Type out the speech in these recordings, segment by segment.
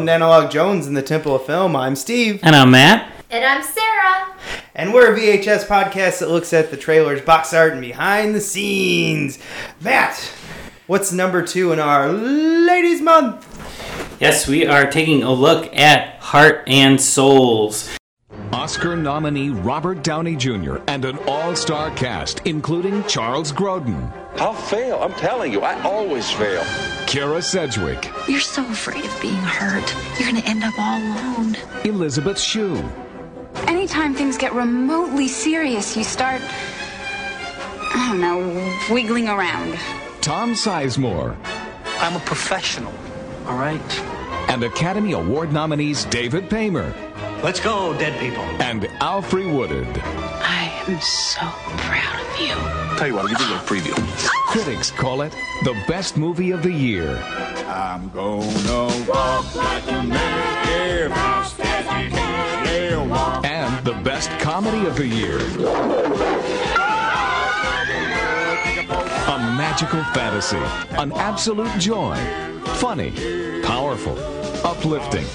Welcome to Analog Jones in the Temple of Film. I'm Steve, And I'm Matt. And I'm Sarah. and we're a VHS podcast that looks at the trailers, box art, and behind the scenes. Matt, what's number two in our Ladies Month? Yes, we are taking a look at Heart and Souls. Oscar nominee Robert Downey Jr. and an all star cast, including Charles Grodin, I'll fail. I'm telling you, I always fail. Kyra Sedgwick, You're so afraid of being hurt. You're gonna end up all alone. Elizabeth Shue, Anytime things get remotely serious, you start, I don't know, wiggling around. Tom Sizemore, I'm a professional, all right? And Academy Award nominees David Paymer Let's go, dead people. and Alfre Woodard. I am so proud of you. Tell you what, I'll give you a little preview. Critics call it the best movie of the year. I'm gonna walk like a man, yeah, fast as you can, yeah, walk. And the best comedy of the year. A magical fantasy, an absolute joy, funny, powerful, uplifting.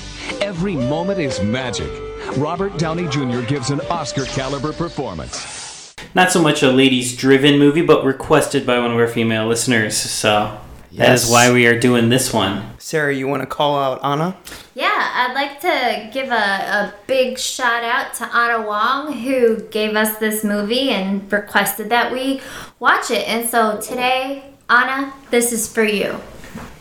Every moment is magic. Robert Downey Jr. gives an Oscar caliber performance. Not so much a ladies driven movie, but requested by one of our female listeners. So that is why we are doing this one. Sarah, you want to call out Anna? Yeah, I'd like to give a, a big shout out to Anna Wong who gave us this movie and requested that we watch it. And so today, Anna, this is for you.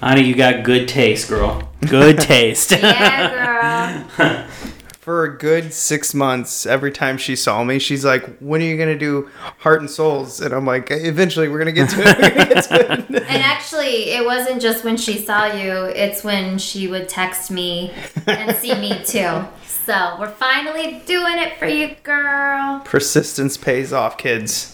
Anna, you got good taste, girl. Good taste. Yeah, girl. For a good six months, every time she saw me, she's like, "When are you gonna do Heart and Souls?" And I'm like, "Eventually, we're gonna get to it." We're gonna get to it. and actually, it wasn't just when she saw you, it's when she would text me and see me too. So we're finally doing it for you, girl. Persistence pays off, kids.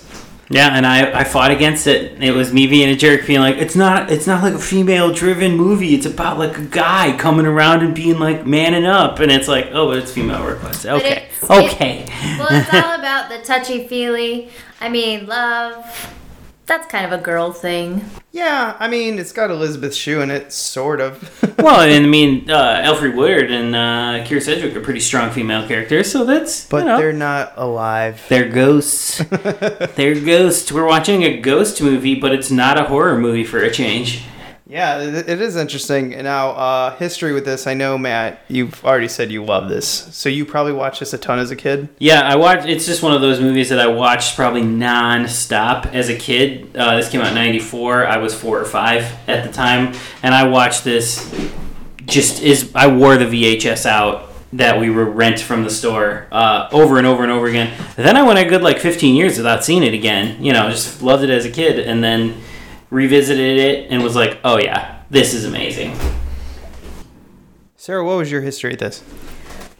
Yeah, and I, I fought against it. It was me being a jerk, being like, it's not it's not like a female driven movie. It's about like a guy coming around and being like manning up, and it's like, oh, but it's female requested. Okay, it's- it- okay. Well, it's all about the touchy feely. I mean, love. That's kind of a girl thing. Yeah, I mean, it's got Elizabeth Shue in it, sort of. well, and I mean, uh, Alfred Woodard and uh, Kyra Sedgwick are pretty strong female characters, so that's but you know, they're not alive. they're ghosts. they're ghosts. We're watching a ghost movie, but it's not a horror movie for a change. Yeah, it is interesting. Now, uh, history with this, I know, Matt, you've already said you love this. So you probably watched this a ton as a kid. Yeah, I watched. It's just one of those movies that I watched probably non-stop as a kid. Uh, this came out in '94. I was four or five at the time, and I watched this. Just is I wore the VHS out that we were rent from the store uh, over and over and over again. Then I went a good like 15 years without seeing it again. You know, just loved it as a kid, and then revisited it and was like, oh yeah, this is amazing. Sarah, what was your history with this?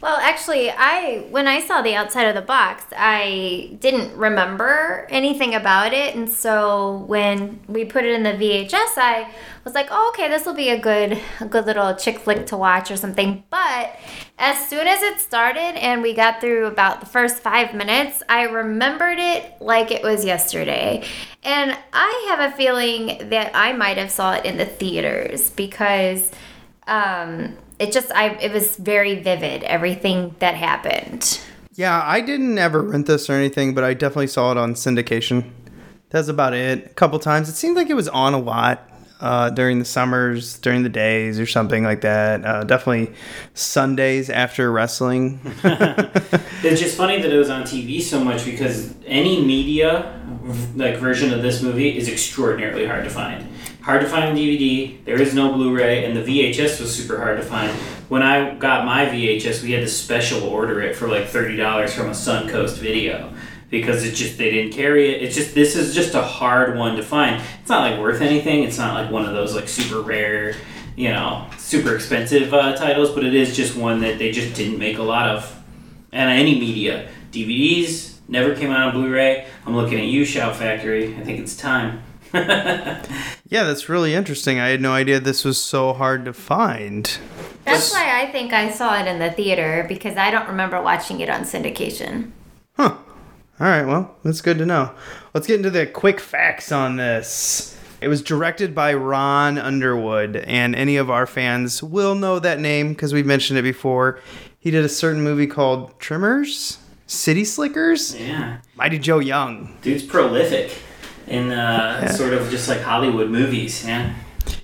Well, actually, I when I saw the outside of the box, I didn't remember anything about it, and so when we put it in the VHS, I was like, "Oh, okay, this will be a good, a good little chick flick to watch or something." But as soon as it started and we got through about the first five minutes, I remembered it like it was yesterday, and I have a feeling that I might have saw it in the theaters because um it just i it was very vivid everything that happened Yeah, I didn't ever rent this or anything, but I definitely saw it on syndication. That's about it. A couple times. It seemed like it was on a lot uh, during the summers, during the days, or something like that. Uh, definitely Sundays after wrestling. It's just funny that it was on TV so much because any media like version of this movie is extraordinarily hard to find. Hard to find on DVD. There is no Blu-ray, and the VHS was super hard to find. When I got my VHS, we had to special order it for like thirty dollars from a Suncoast Video because it just they didn't carry it. It's just this is just a hard one to find. It's not like worth anything. It's not like one of those like super rare, you know, super expensive uh, titles, but it is just one that they just didn't make a lot of. And any media, DVDs never came out on Blu-ray. I'm looking at you, Shout Factory. I think it's time. Yeah, that's really interesting. I had no idea this was so hard to find. That's why I think I saw it in the theater because I don't remember watching it on syndication. Huh. All right, well, that's good to know. Let's get into the quick facts on this. It was directed by Ron Underwood, and any of our fans will know that name because we've mentioned it before. He did a certain movie called Tremors, City Slickers, Yeah, Mighty Joe Young. dude's prolific in uh, sort of just like Hollywood movies. Yeah,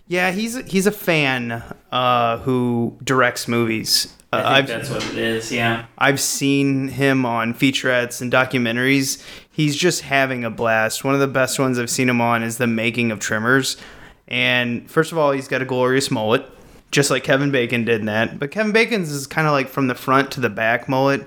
Yeah, he's he's a fan uh, who directs movies. Uh, I think I've that's what it is. Yeah. I've seen him on featurettes and documentaries. He's just having a blast. One of the best ones I've seen him on is the making of Tremors. And first of all, he's got a glorious mullet, just like Kevin Bacon did in that. But Kevin Bacon's is kind of like from the front to the back mullet.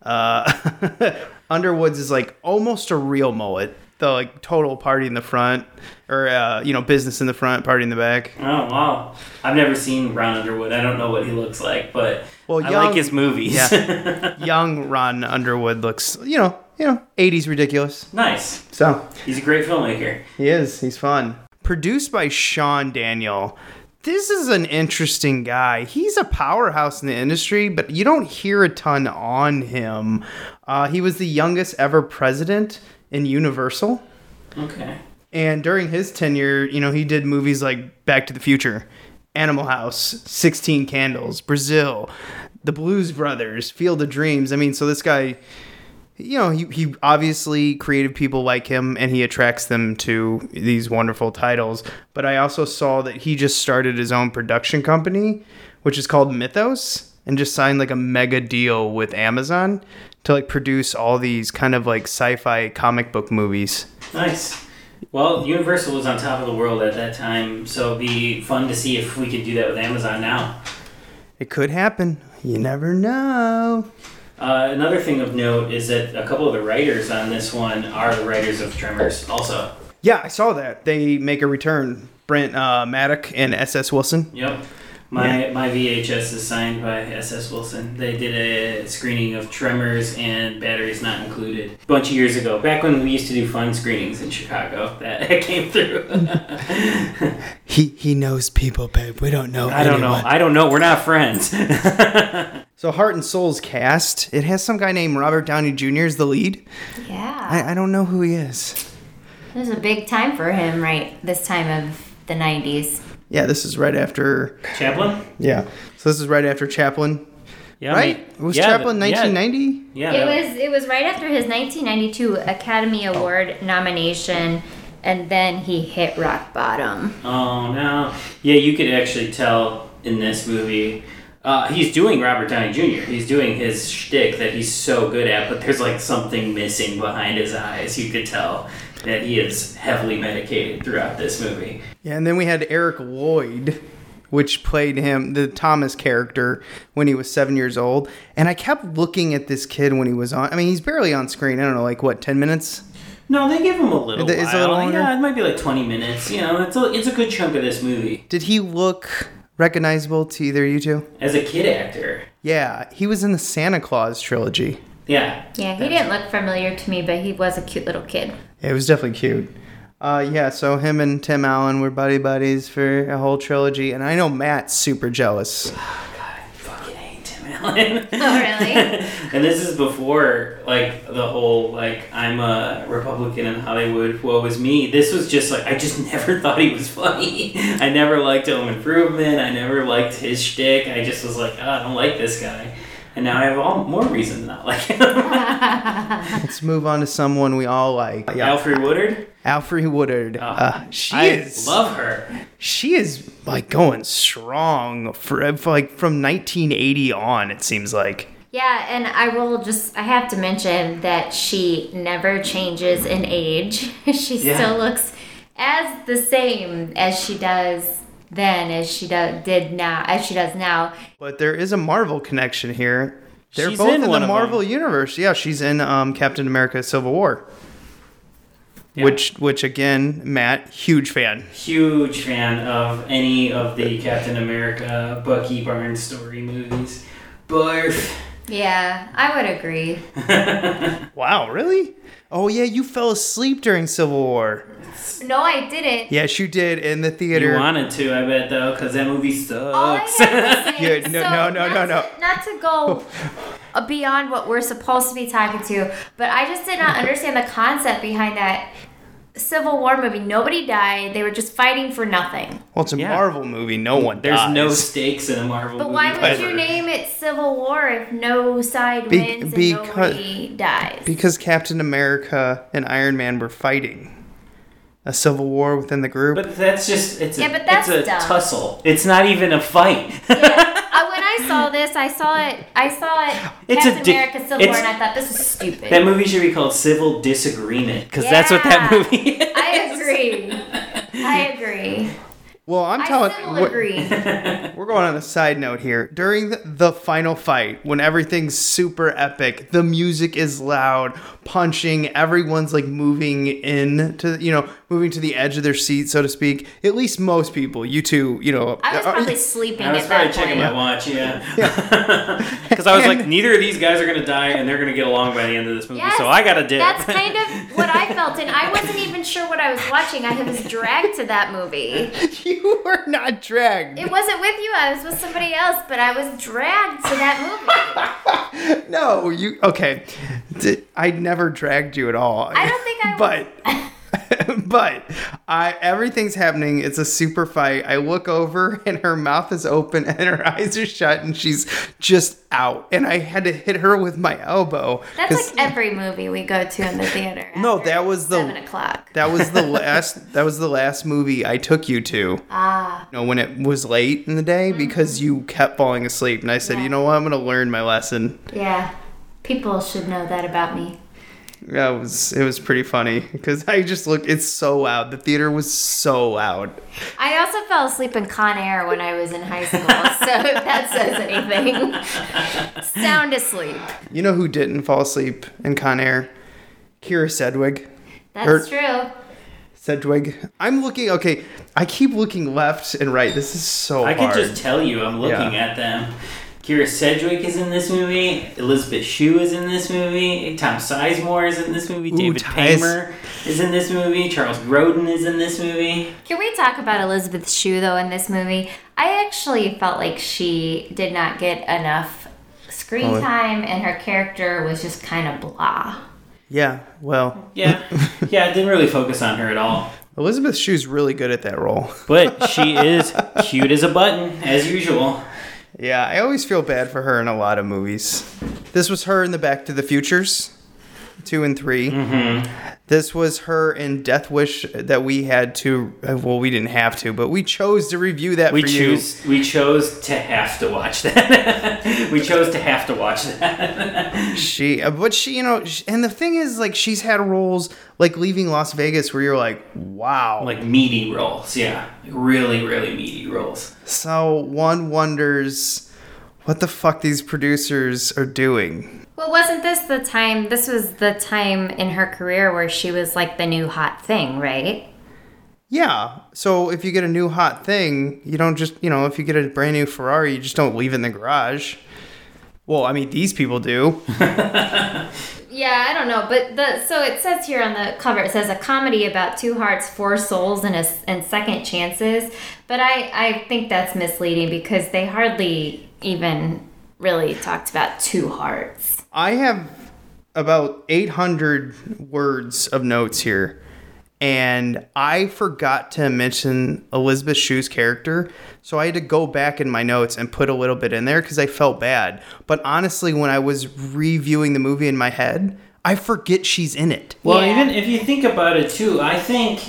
Uh, Underwood's is like almost a real mullet. The like total party in the front, or uh, you know, business in the front, party in the back. Oh wow! I've never seen Ron Underwood. I don't know what he looks like, but Well, I like his movies. Yeah. Young Ron Underwood looks, you know, you know, 80s ridiculous. nice. So He's a great filmmaker. he is. He's fun. Produced by Sean Daniel. This is an interesting guy. He's a powerhouse in the industry, but you don't hear a ton on him. Uh, he was the youngest ever president in Universal. Okay. And during his tenure, you know, he did movies like Back to the Future, Animal House, 16 Candles, Brazil, The Blues Brothers, Field of Dreams. I mean, so this guy, you know, he, he obviously creative people like him and he attracts them to these wonderful titles. But I also saw that he just started his own production company, which is called Mythos, and just signed like a mega deal with Amazon to like produce all these kind of like sci-fi comic book movies. Nice. Well, Universal was on top of the world at that time, so it'd be fun to see if we could do that with Amazon now. It could happen. You never know. Uh, another thing of note is that a couple of the writers on this one are the writers of Tremors, also. Yeah, I saw that. They make a return. Brent uh, Maddock and S.S. Wilson. Yep. My my VHS is signed by SS Wilson. They did a screening of Tremors and Batteries Not Included a bunch of years ago. Back when we used to do fun screenings in Chicago, that came through. He he knows people, babe. We don't know. I don't know. I don't know. We're not friends. So Heart and Souls cast. It has some guy named Robert Downey Jr. as the lead. Yeah. I, I don't know who he is. It was a big time for him, right? This time of the 90s. Yeah, this is right after. Chaplin? Yeah, so this is right after Chaplin. Yeah, right? mate. Was Yeah, Chaplin th- yeah. 1990? Yeah. It was it was right after his 1992 Academy Award nomination and then he hit rock bottom. Oh no! Yeah, you could actually tell in this movie. Uh, he's doing Robert Downey Jr. He's doing his shtick that he's so good at, but there's like something missing behind his eyes. You could tell that he is heavily medicated throughout this movie. Yeah, and then we had Eric Lloyd, which played him, the Thomas character, when he was seven years old. And I kept looking at this kid when he was on. I mean, he's barely on screen. I don't know, like what, 10 minutes? No, they give him a little. Is it a little longer? Yeah, it might be like 20 minutes. You know, it's a it's a good chunk of this movie. Did he look recognizable to either of you two? As a kid actor, Yeah, he was in the Santa Claus trilogy. Yeah. Yeah, he didn't look familiar to me, but he was a cute little kid. Yeah, it was definitely cute. Uh, yeah, so him and Tim Allen were buddy buddies for a whole trilogy, and I know Matt's super jealous. Fucking hate Tim Allen. Oh, really? and this is before like the whole like I'm a Republican in Hollywood, woe is me. This was just like I just never thought he was funny. I never liked Home Improvement. I never liked his shtick. I just was like, oh, I don't like this guy. And now I have all more reason to not like him. Let's move on to someone we all like. Alfred Woodard. Alfred Woodard. uh, she I is love her. she is like going strong for, for like from 1980 on. It seems like. Yeah, and I will just I have to mention that she never changes in age. she Yeah. still looks as the same as she does then as she do, did now as she does now. But there is a Marvel connection here. They're She's both in in, the of them. Marvel universe. Yeah, she's in um, Captain America: Civil War. Yeah. which which again, Matt, huge fan. Huge fan of any of the Captain America, Bucky Barnes story movies. Barf. Yeah, I would agree. Wow, really? Oh yeah, you fell asleep during Civil War. No, I didn't. Yes, you did in the theater. You wanted to, I bet, though, because that movie All I sucks. have to say, Yeah, no, so no, no, no, not no. To, not to go uh, beyond what we're supposed to be talking to, but I just did not understand the concept behind that Civil War movie. Nobody died. They were just fighting for nothing. well, it's a Yeah. Marvel movie. No one There's dies. no stakes in a Marvel movie. But movie. why would ever. you name it Civil War if no side Be- wins and because- nobody dies? because Captain America and Iron Man were fighting a civil war within the group. But that's just it's a, Yeah, but that's it's a dumb. tussle. It's not even a fight. yeah, I, saw um, this, I saw it. I saw it. It's a Captain di- America Civil War, it's- and I thought this is stupid. that movie should be called Civil Disagreement because that's what that movie is. I agree. I agree. well, I'm telling still we're- We're going on a side note here. During the, the final fight, when everything's super epic, the music is loud, punching, everyone's like moving in to, you know, moving to the edge of their seat, so to speak. At least most people, you two, you know. I was are- probably sleeping I was at probably that checking point. my watch, yeah. Because I was like, neither of these guys are gonna die, and they're gonna get along by the end of this movie. Yes, so I got to dip. That's kind of what I felt, and I wasn't even sure what I was watching. I was dragged to that movie. you were not dragged. It wasn't with you. I was with somebody else, but I was dragged to that movie. no, you, okay. I never dragged you at all. I don't think I but but I everything's happening. It's a super fight. I look over and her mouth is open and her eyes are shut and she's just out. And I had to hit her with my elbow. That's 'cause like every movie we go to in the theater. No, that was the- seven o'clock. that was the last that was the last movie I took you to. Ah, You know, when it was late in the day because you kept falling asleep and I said, Yeah. "You know what? I'm going to learn my lesson." yeah. People should know that about me. Yeah, it was it was pretty funny because I just looked. It's so loud. The theater was so loud. I also fell asleep in Con Air when I was in high school, so if that says anything. Sound asleep. You know who didn't fall asleep in Con Air? Kyra Sedgwick. That's Or- true. Sedgwick. I'm looking. Okay, I keep looking left and right. This is so I hard. could just tell you, I'm looking Yeah. at them. Kyra Sedgwick is in this movie. Elizabeth Shue is in this movie. Tom Sizemore is in this movie. Ooh, David Ties- Paymer is in this movie. Charles Grodin is in this movie. Can we talk about Elizabeth Shue though in this movie? I actually felt like she did not get enough screen Oh. time, and her character was just kind of blah. yeah. Well, Yeah, yeah. I didn't really focus on her at all. Elizabeth Shue's really good at that role. But she is cute as a button, as usual. Yeah, I always feel bad for her in a lot of movies. This was her in the Back to the Futures, two and 3 Mm-hmm. This was her in Death Wish that we had to. uh, Well, we didn't have to, but we chose to review that We you. choose. We chose to have to watch that. we chose to have to watch that. She, uh, but she, you know, and the thing is, like, she's had roles like leaving Las Vegas where you're like, wow. like meaty roles, yeah, really, really meaty roles. so one wonders what the fuck these producers are doing. Well, wasn't this the time? This was the time in her career where she was like the new hot thing, right? Yeah. So if you get a new hot thing, you don't just, you know, if you get a brand new Ferrari, you just don't leave it in the garage. Well, I mean, these people do. Yeah, I don't know, but the so it says here on the cover it says a comedy about two hearts, four souls, and a, and second chances. But I I think that's misleading because they hardly even really talked about two hearts. I have about 800 words of notes here. And I forgot to mention Elizabeth Shue's character. So I had to go back in my notes and put a little bit in there because I felt bad. But honestly, when I was reviewing the movie in my head, I forget she's in it. Well, Yeah. even if you think about it too, I think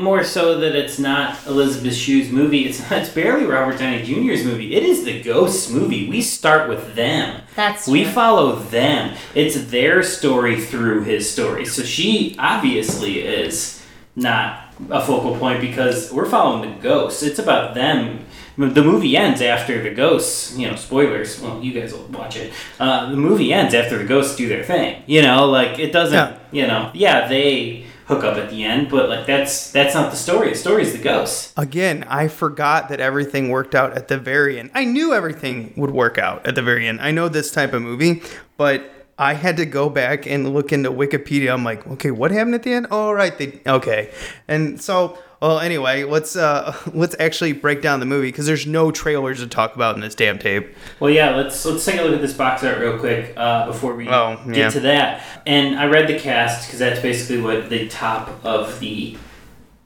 more so that it's not Elizabeth Shue's movie. It's it's barely Robert Downey Jr.'s movie. It is the Ghosts movie. We start with them. That's we true. follow them. It's their story through his story. So she obviously is not a focal point because we're following the ghosts. It's about them. The movie ends after the ghosts, you know, spoilers. Well, you guys will watch it. Uh, the movie ends after the ghosts do their thing. You know, like it doesn't, Yeah. you know, yeah, they hookup at the end, but like that's that's not the story. The story is the ghost. Again, I forgot that everything worked out at the very end. I knew everything would work out at the very end. I know this type of movie, but I had to go back and look into Wikipedia. I'm like, okay, what happened at the end? Oh, right, they okay. And so, well, anyway, let's uh let's actually break down the movie because there's no trailers to talk about in this damn tape. Well, yeah, let's let's take a look at this box art real quick uh, before we Oh, get to that. And I read the cast because that's basically what the top of the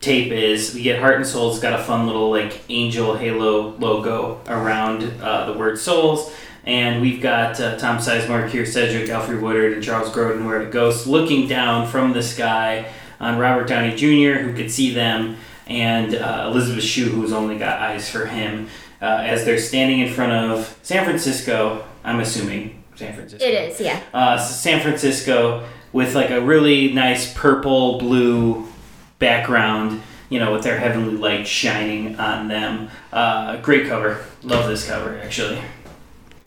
tape is. We get Heart and Souls got a fun little like angel halo logo around uh, the word Souls. And we've got uh, Tom Sizemore, Kyra Sedgwick, Alfred Woodard, and Charles Grodin, where the ghost, looking down from the sky on Robert Downey Jr., who could see them, and uh, Elizabeth Shue, who's only got eyes for him, uh, as they're standing in front of San Francisco. I'm assuming San Francisco. It is, yeah. Uh, San Francisco with like a really nice purple blue background, you know, with their heavenly light shining on them. Uh, great cover. Love this cover, actually.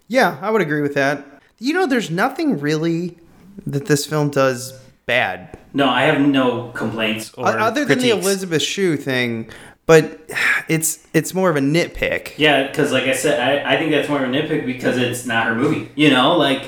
Yeah, I would agree with that. You know, there's nothing really that this film does bad. No, I have no complaints or other than the. Elizabeth Shue thing, but it's it's more of a nitpick. Yeah, because like I said, I, I think that's more of a nitpick because it's not her movie. You know, like,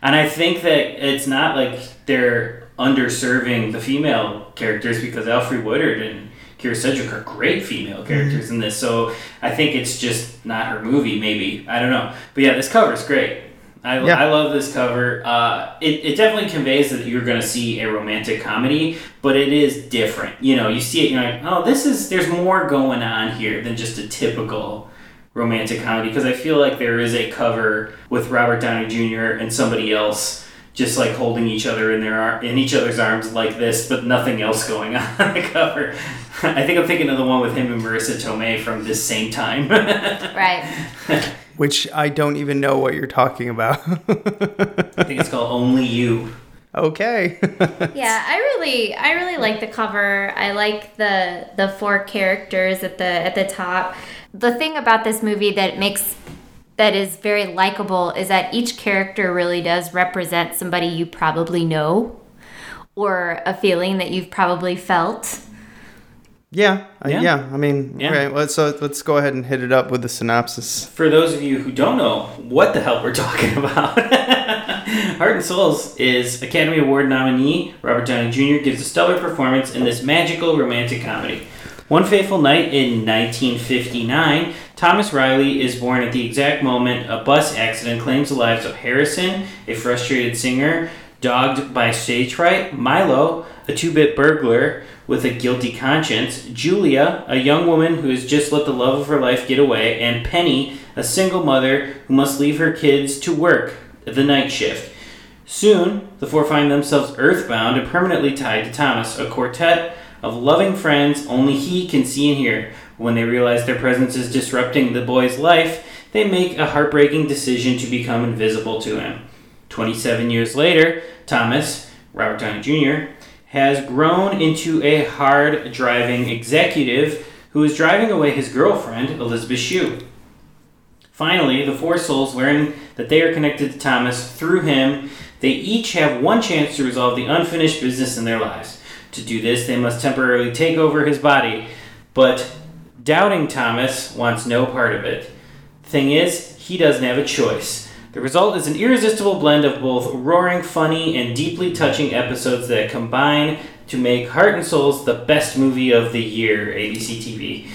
and I think that it's not like they're underserving the female characters because Alfred Woodard and Kyra Sedgwick are great female mm-hmm. characters in this. So I think it's just not her movie. Maybe I don't know, but yeah, this cover is great. I, Yeah. I love this cover. Uh, it, it definitely conveys that you're going to see a romantic comedy, but it is different. You know, you see it, you're like, oh, this is, there's more going on here than just a typical romantic comedy. Because I feel like there is a cover with Robert Downey Jr. and somebody else just like holding each other in their ar- in each other's arms like this, but nothing else going on on the cover. I think I'm thinking of the one with him and Marisa Tomei from this same time. Right. Which I don't even know what you're talking about. I think it's called Only You. okay. yeah, I really I really like the cover. I like the the four characters at the at the top. The thing about this movie that makes that is very likable is that each character really does represent somebody you probably know or a feeling that you've probably felt. Yeah, uh, Yeah. yeah. I mean, Yeah. okay. Let's so let's go ahead and hit it up with the synopsis. For those of you who don't know what the hell we're talking about, Heart and Souls is Academy Award nominee Robert Downey Jr. gives a stellar performance in this magical romantic comedy. One fateful night in 1959, Thomas Riley is born at the exact moment a bus accident claims the lives of Harrison, a frustrated singer, dogged by stage fright, Milo, a two bit burglar with a guilty conscience, Julia, a young woman who has just let the love of her life get away, and Penny, a single mother who must leave her kids to work the night shift. Soon, the four find themselves earthbound and permanently tied to Thomas, a quartet of loving friends only he can see and hear. When they realize their presence is disrupting the boy's life, they make a heartbreaking decision to become invisible to him. 27 years later, Thomas, Robert Downey Jr., has grown into a hard driving executive who is driving away his girlfriend, Elizabeth Shue. Finally, the four souls learn that they are connected to Thomas through him. They each have one chance to resolve the unfinished business in their lives. To do this, they must temporarily take over his body, but doubting Thomas wants no part of it. Thing is, he doesn't have a choice. The result is an irresistible blend of both roaring, funny, and deeply touching episodes that combine to make Heart and Souls the best movie of the year, ABC TV.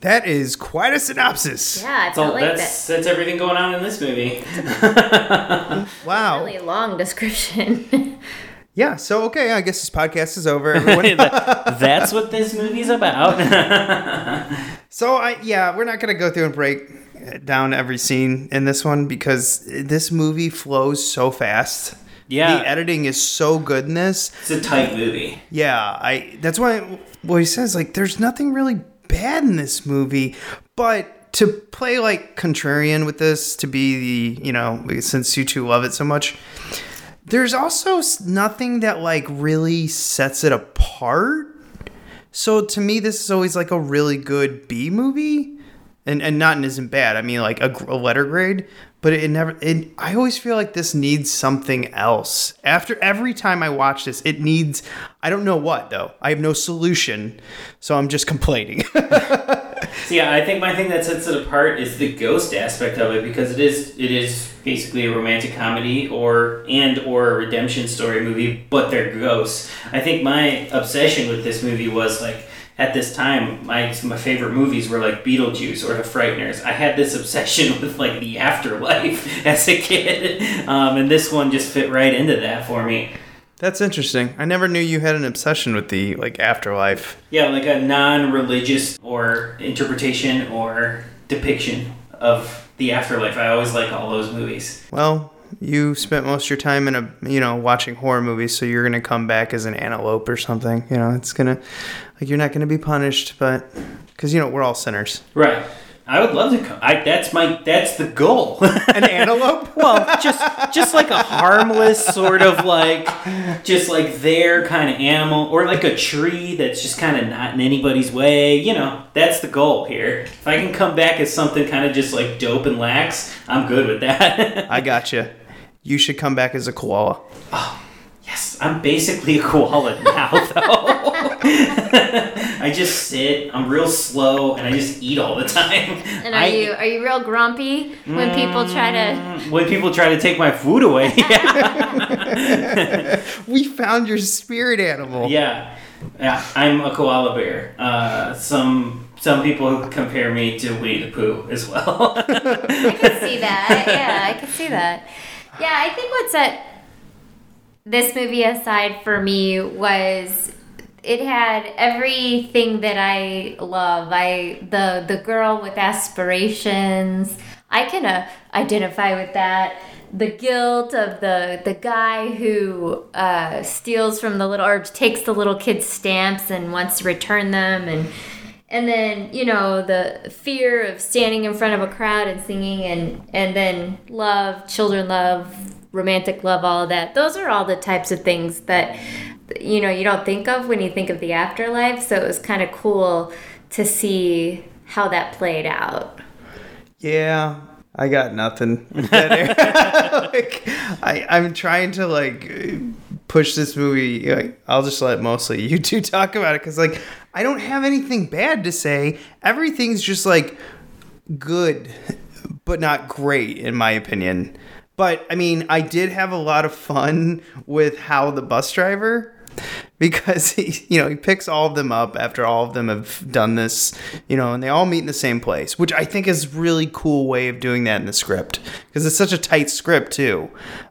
That is quite a synopsis. Yeah, I That's, all, like that's, that's everything going on in this movie. Wow. Really long description. Yeah. So okay, I guess this podcast is over. That's what this movie's about. So I yeah, we're not gonna go through and break down every scene in this one because this movie flows so fast. Yeah. the editing is so good in this. it's a tight movie. Yeah, I that's why what he says like there's nothing really bad in this movie, but to play like contrarian with this to be the you know since you two love it so much. There's also nothing that like really sets it apart. So to me, this is always like a really good B movie. And and not isn't bad. I mean, like a, a letter grade, but it never. It, I always feel like this needs something else. After every time I watch this, it needs. I don't know what though. I have no solution, so I'm just complaining. Yeah, I think my thing that sets it apart is the ghost aspect of it because it is it is basically a romantic comedy or and or a redemption story movie, but they're ghosts. I think my obsession with this movie was like at this time my my favorite movies were like Beetlejuice or The Frighteners. I had this obsession with like the afterlife as a kid, um, and this one just fit right into that for me. That's interesting. I never knew you had an obsession with the like afterlife. Yeah, like a non-religious or interpretation or depiction of the afterlife. I always like all those movies. Well, you spent most of your time in a you know watching horror movies, so you're gonna come back as an antelope or something. You know, it's gonna like you're not gonna be punished, but because you know we're all sinners. Right. I would love to come. I, that's my. That's the goal. An antelope? well, just just like a harmless sort of like, just like their kind of animal, or like a tree that's just kind of not in anybody's way. You know, that's the goal here. If I can come back as something kind of just like dope and lax, I'm good with that. I got you. You should come back as a koala. Oh, yes, I'm basically a koala now, though. I just sit. I'm real slow, and I just eat all the time. And are I- you are you real grumpy when people try to? when people try to take my food away? We found your spirit animal. Yeah, yeah. I'm a koala bear. Uh, some some people compare me to Winnie the Pooh as well. I can see that. Yeah, I can see that. Yeah, I think what set this movie aside for me was it had everything that I love. I the the girl with aspirations. I can uh, identify with that. The guilt of the the guy who uh, steals from the little or takes the little kid's stamps and wants to return them and and then you know the fear of standing in front of a crowd and singing and and then love children love romantic love all of that those are all the types of things that you know you don't think of when you think of the afterlife so it was kind of cool to see how that played out Yeah, I got nothing. like, I, I'm trying to like push this movie. Like, I'll just let mostly you two talk about it because like I don't have anything bad to say. Everything's just like good, but not great in my opinion. But I mean, I did have a lot of fun with how the bus driver because he you know he picks all of them up after all of them have done this you know and they all meet in the same place which i think is really cool way of doing that in the script because it's such a tight script too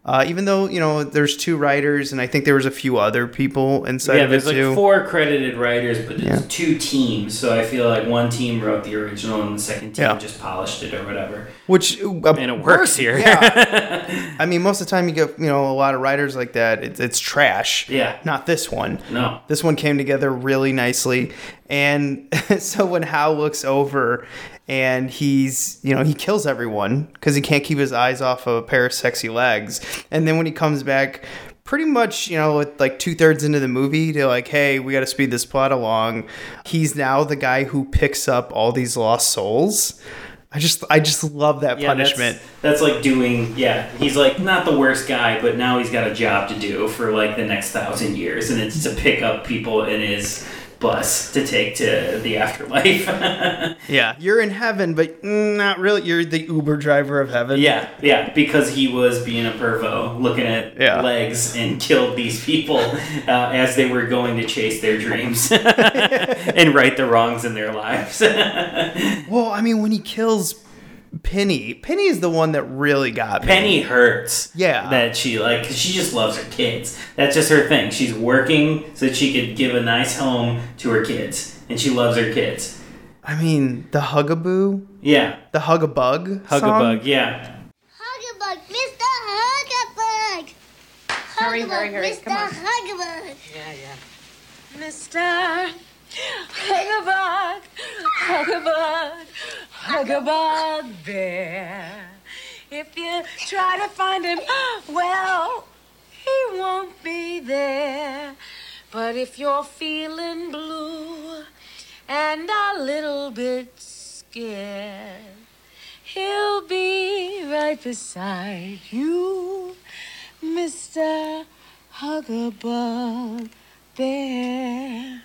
uh, even though you know there's two writers and i think there was a few other people inside yeah, of it there's like too four credited writers, but it's Yeah. two teams. So I feel like one team wrote the original and the second team Yeah. just polished it or whatever. which uh, And it works here. yeah i mean most of the time you get you know a lot of writers like that it's, it's trash Yeah. not this one No. This one came together really nicely. And so when Hal looks over and he's, you know, he kills everyone because he can't keep his eyes off of a pair of sexy legs. And then when he comes back, pretty much, you know, with like two thirds into the movie, they're like, hey, we got to speed this plot along. He's now the guy who picks up all these lost souls. I just, I just love that Yeah, that's- punishment. That's, like doing, yeah, he's like not the worst guy, but now he's got a job to do for like the next thousand years, and it's to pick up people in his bus to take to the afterlife. Yeah, you're in heaven, but not really. You're the Uber driver of heaven. yeah, yeah, because he was being a pervo, looking at Yeah. legs and killed these people uh, as they were going to chase their dreams and right the wrongs in their lives. Well, I mean, when he kills Penny, Penny is the one that really got me. Penny hurts. Yeah. That she like, 'cause she just loves her kids. That's just her thing. She's working so that she could give a nice home to her kids, and she loves her kids. I mean, the Hugaboo, Yeah. the Hugabug, Hug song? a bug. Yeah. Hugabug, Mr. Hugabug. Hurry, hurry, hurry, Mr. come on. Hugabug. Yeah, yeah. Mr. Hugabug, Hugabug, Hugabug Bear. If you try to find him, well, he won't be there. But if you're feeling blue and a little bit scared. He'll be right beside you, Mr. Huggabug Bear.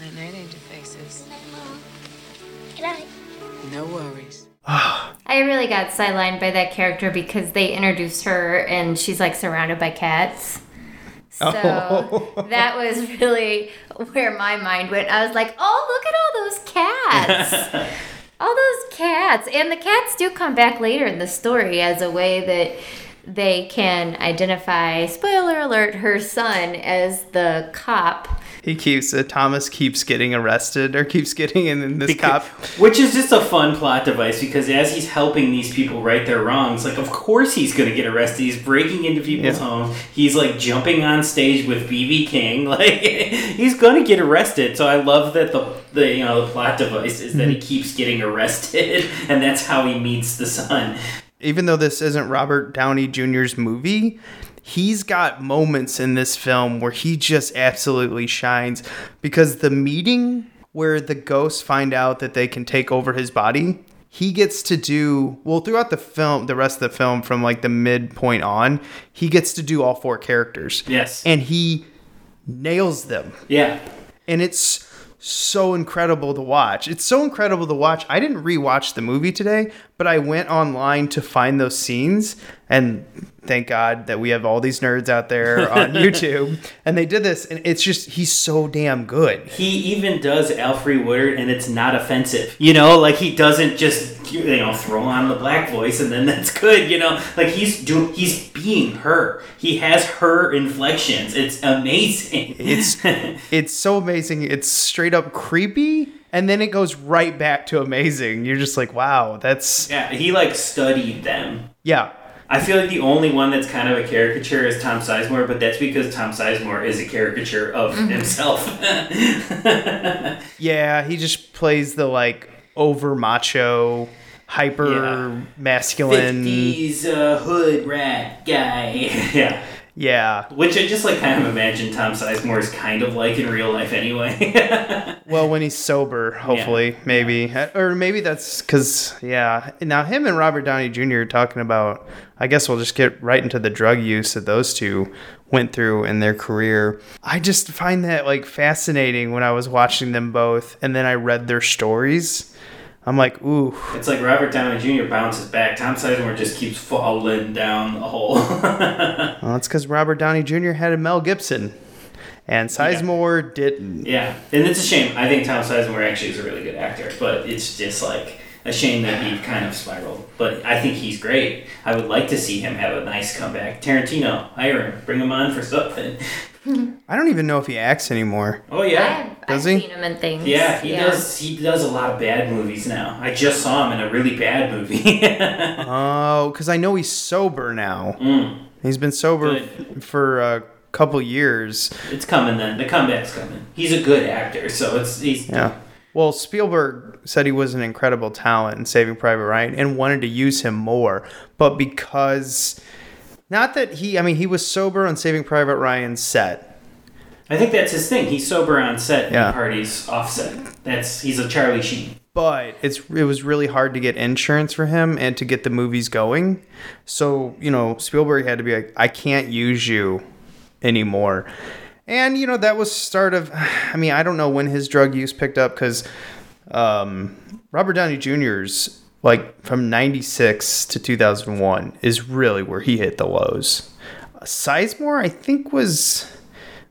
Night night, Angel Faces. Good night. No worries. I really got sidelined by that character because they introduced her and she's like surrounded by cats. So Oh. that was really where my mind went. I was like, oh, look at all those cats. all those cats. And the cats do come back later in the story as a way that they can identify, spoiler alert, her son as the cop. He keeps uh, Thomas keeps getting arrested or keeps getting in, in this cop. Which is just a fun plot device because as he's helping these people right their wrongs, like of course he's gonna get arrested. He's breaking into people's Yeah. homes. He's like jumping on stage with BB King. Like he's gonna get arrested. So I love that the the you know the plot device is that he keeps getting arrested, and that's how he meets the son. even though this isn't Robert Downey Jr.'s movie, he's got moments in this film where he just absolutely shines because the meeting where the ghosts find out that they can take over his body, he gets to do well throughout the film, the rest of the film from like the midpoint on, he gets to do all four characters. Yes. And he nails them Yeah. and it's so incredible to watch. It's so incredible to watch. I didn't rewatch the movie today, but I went online to find those scenes and thank God that we have all these nerds out there on YouTube and they did this and it's just he's so damn good. He even does Alfred Woodard, and it's not offensive. You know, like he doesn't just you know throw on the black voice and then that's good. You know, like he's doing, he's being her. He has her inflections. It's amazing. It's it's so amazing. It's straight up creepy and then it goes right back to amazing. You're just like, "Wow, that's yeah, he like studied them. yeah." I feel like the only one that's kind of a caricature is Tom Sizemore, but that's because Tom Sizemore is a caricature of himself. Yeah, he just plays the like over macho, hyper masculine. 50s uh, hood rat guy. yeah. Yeah. Which I just like kind of imagine Tom Sizemore is kind of like in real life anyway. Well, when he's sober, hopefully, maybe, Uh, or maybe that's because yeah. Now him and Robert Downey Jr. are talking about. I guess we'll just get right into the drug use that those two went through in their career. I just find that like fascinating when I was watching them both, and then I read their stories. I'm like, ooh, it's like Robert Downey Jr. bounces back. Tom Sizemore just keeps falling down the hole. well, it's because Robert Downey Jr. had a Mel Gibson, and Sizemore didn't. yeah, and it's a shame. I think Tom Sizemore actually is a really good actor, but it's just like a shame that he kind of spiraled. But I think he's great. I would like to see him have a nice comeback. Tarantino, hire him, bring him on for something. I don't even know if he acts anymore. Oh yeah. Does I've he? seen him in things. Yeah, he does. He does a lot of bad movies now. I just saw him in a really bad movie. Oh, because I know he's sober now. Mm. He's been sober f- for a couple years. it's coming then. The comeback's coming. He's a good actor, so it's he's Yeah. Well, Spielberg said he was an incredible talent in Saving Private Ryan and wanted to use him more, but because not that he, I mean, he was sober on Saving Private Ryan's set. I think that's his thing. He's sober on set Yeah. parties offset. That's he's a Charlie Sheen. but it's it was really hard to get insurance for him and to get the movies going. So you know Spielberg had to be like, I can't use you anymore. And you know that was start of. I mean, I don't know when his drug use picked up because um, Robert Downey Jr.'s like from '96 to 2001 is really where he hit the lows. Sizemore, I think, was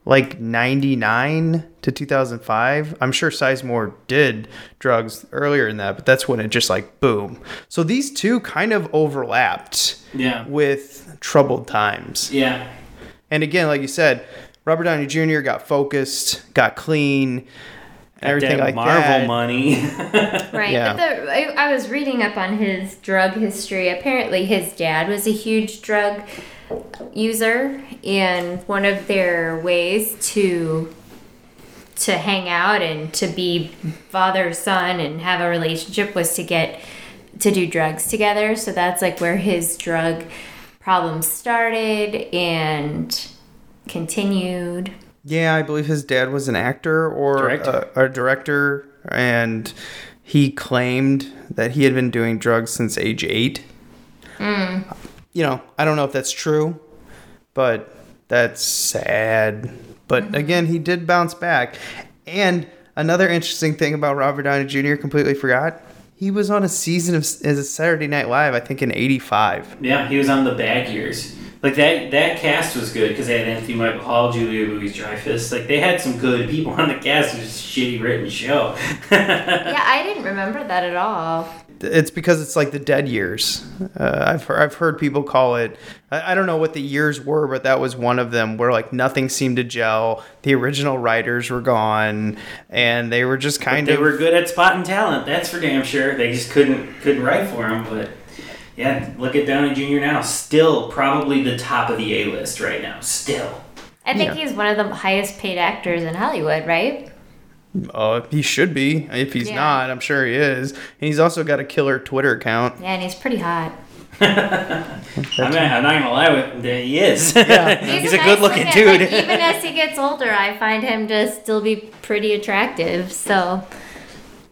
like 99 to 2005. I'm sure Sizemore did drugs earlier in that, but that's when it just like boom. So these two kind of overlapped Yeah. with troubled times. Yeah. And again, like you said, Robert Downey Jr. got focused, got clean, everything like Marvel that. money. Right. Yeah. But the, I, I was reading up on his drug history. Apparently, his dad was a huge drug user, and one of their ways to to hang out and to be father son and have a relationship was to get to do drugs together. So that's like where his drug problems started and continued. Yeah, I believe his dad was an actor or Director. A, a director, and he claimed that he had been doing drugs since age eight. Mm. You know, I don't know if that's true, but that's sad. But again, he did bounce back. And another interesting thing about Robert Downey Jr. completely forgot. He was on a season of as a Saturday Night Live, I think in '85. Yeah, he was on the bad years. Like that that cast was good because they had Anthony Michael Hall, Julia Louis Dreyfus. Like they had some good people on the cast. It was a shitty written show. yeah, I didn't remember that at all. It's because it's like the dead years. Uh, I've heard, I've heard people call it. I, I don't know what the years were, but that was one of them where like nothing seemed to gel. The original writers were gone, and they were just kind they of. They were good at spotting talent. That's for damn sure. They just couldn't couldn't write for them, But yeah, look at Downey Jr. now. Still probably the top of the A list right now. Still. I think Yeah. he's one of the highest paid actors in Hollywood, right? Uh, he should be. If he's Yeah. not, I'm sure he is. And he's also got a killer Twitter account. Yeah, and he's pretty hot. I'm not, I'm not gonna lie with he is. Yeah. he's, a, nice good looking looking- dude. like, even as he gets older, I find him to still be pretty attractive. So,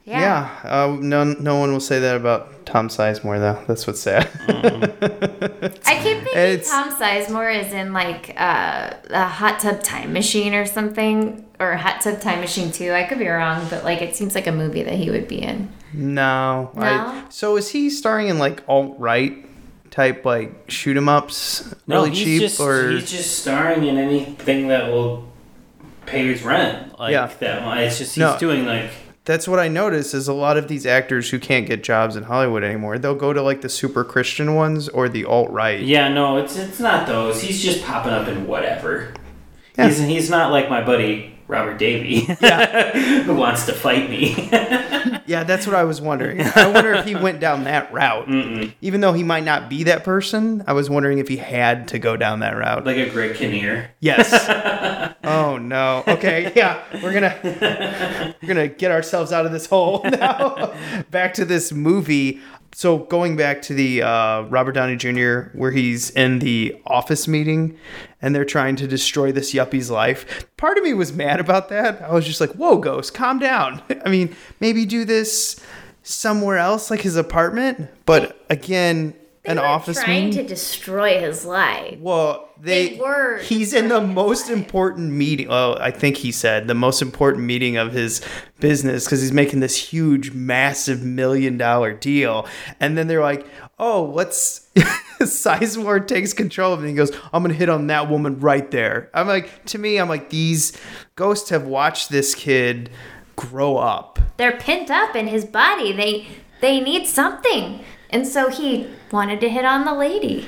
yeah. Yeah. Uh, no, no one will say that about Tom Sizemore, though. That's what's sad. I keep thinking It's- Tom Sizemore is in like uh, a hot tub time machine or something, or a hot tub time machine too. I could be wrong, but like it seems like a movie that he would be in. no. I, No? so is he starring in like alt right type like shoot 'em ups? no, really he's cheap just or he's just starring in anything that will pay his rent. Like Yeah. that one. It's just he's No. doing like that's what I notice is a lot of these actors who can't get jobs in Hollywood anymore. They'll go to like the super Christian ones or the alt right. Yeah, no, it's it's not those. He's just popping up in whatever. He's he's not like my buddy Robert Davi, who wants to fight me. Yeah, that's what I was wondering. I wonder if he went down that route. Even though he might not be that person, I was wondering if he had to go down that route. like a Greg Kinnear. Yes. oh no. Okay. Yeah. We're gonna we're gonna get ourselves out of this hole now. back to this movie. So going back to the uh, Robert Downey Jr. where he's in the office meeting and they're trying to destroy this yuppie's life. Part of me was mad about that. I was just like, "Whoa, Ghost, calm down." I mean, maybe do this somewhere else, like his apartment. But again, an office trying meeting. to destroy his life. Well, they, They were He's in the most important meeting. Well, I think he said the most important meeting of his business because he's making this huge, massive million dollar deal. And then they're like, "Oh, let's." Sizemore takes control of it and he goes, I'm gonna hit on that woman right there. I'm like, to me, I'm like, these ghosts have watched this kid grow up. They're pent up in his body. They they need something, and so he wanted to hit on the lady.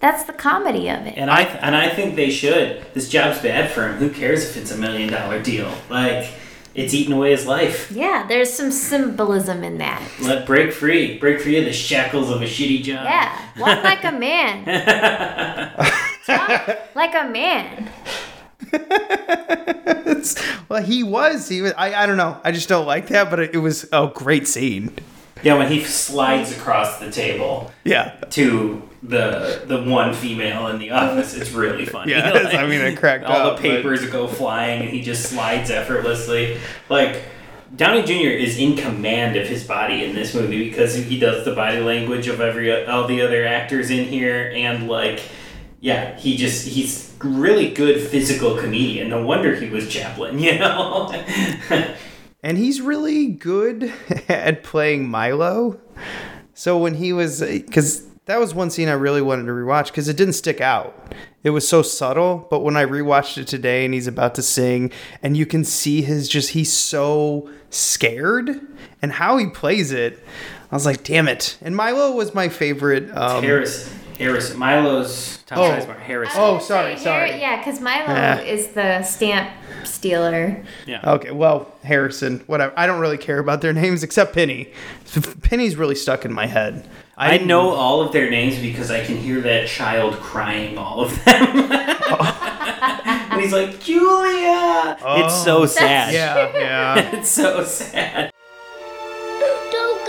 That's the comedy of it. And I and I think they should. This job's bad for him. Who cares if it's a million dollar deal? Like it's eating away his life. Yeah, there's some symbolism in that. Let break free. Break free of the shackles of a shitty job. Yeah, walk like a man. Talk like a man. well, he was. He was. I, I don't know. I just don't like that, but it, it was a great scene. Yeah, when he slides across the table Yeah. to the the one female in the office, it's really funny. Yeah, I mean, it cracked all up, the papers go flying, and he just slides effortlessly. Like Downey Jr. is in command of his body in this movie because he does the body language of every all the other actors in here, and like, yeah, he just he's really good physical comedian. No wonder he was Chaplin, you know. and he's really good at playing Milo. So when he was, because that was one scene I really wanted to rewatch because it didn't stick out. It was so subtle, but when I rewatched it today and he's about to sing, and you can see his just, he's so scared and how he plays it. I was like, damn it. And Milo was my favorite. Um, Harrison, Harrison, Milo's Tom Oh. Sizemore, Harrison. Oh, sorry, Harry- sorry. yeah, because Milo Ah. is the stamp stealer. Yeah. Okay, well, Harrison, whatever. I don't really care about their names except Penny. Penny's really stuck in my head. I know all of their names because I can hear that child crying all of them. and he's like, Julia! Oh. It's so sad. Yeah, yeah. it's so sad. Don't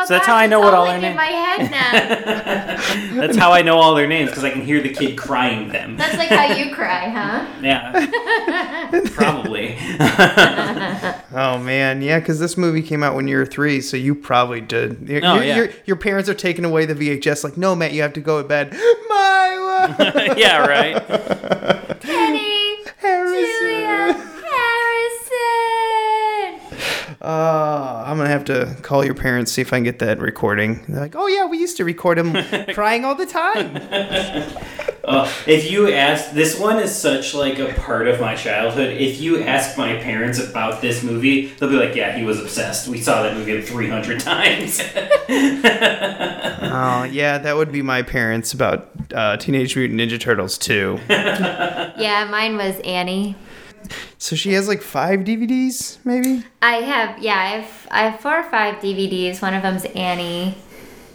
Oh, so that's gosh, how I know what all their names. my head now. That's how I know all their names because I can hear the kid crying them. That's like how you cry, huh? Yeah, probably. Oh man, yeah, because this movie came out when you were three, so you probably did. Your, Oh, your, yeah. your, your parents are taking away the VHS. Like, no, Matt, you have to go to bed. Mila yeah, right. Penny, Julia, Harrison. Uh, I'm gonna have to call your parents see if I can get that recording. They're like, oh yeah, we used to record him crying all the time. Uh, if you ask, this one is such like a part of my childhood. If you ask my parents about this movie, they'll be like, "Yeah, he was obsessed. We saw that movie 300 times." Oh yeah, that would be my parents about uh, Teenage Mutant Ninja Turtles too. Yeah, mine was Annie. So she has like five DVDs, maybe. I have, yeah, I have, I have four or five DVDs. One of them's Annie.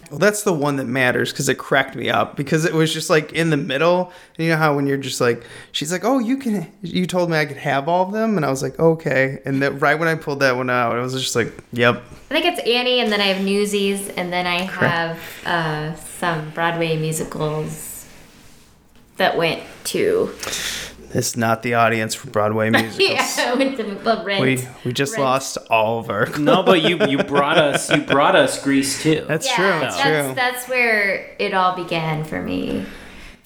Well, that's the one that matters because it cracked me up because it was just like in the middle. And you know how when you're just like, she's like, "Oh, you can." You told me I could have all of them, and I was like, "Okay." And that right when I pulled that one out, I was just like, "Yep." I think it's Annie, and then I have Newsies, and then I have uh, some Broadway musicals that went to. This is not the audience for Broadway musicals. yeah, I went to well, Rent. We we just Rent. lost all of our. no, but you you brought us you brought us Grease too. That's yeah, true. That's, that's, true. that's where it all began for me.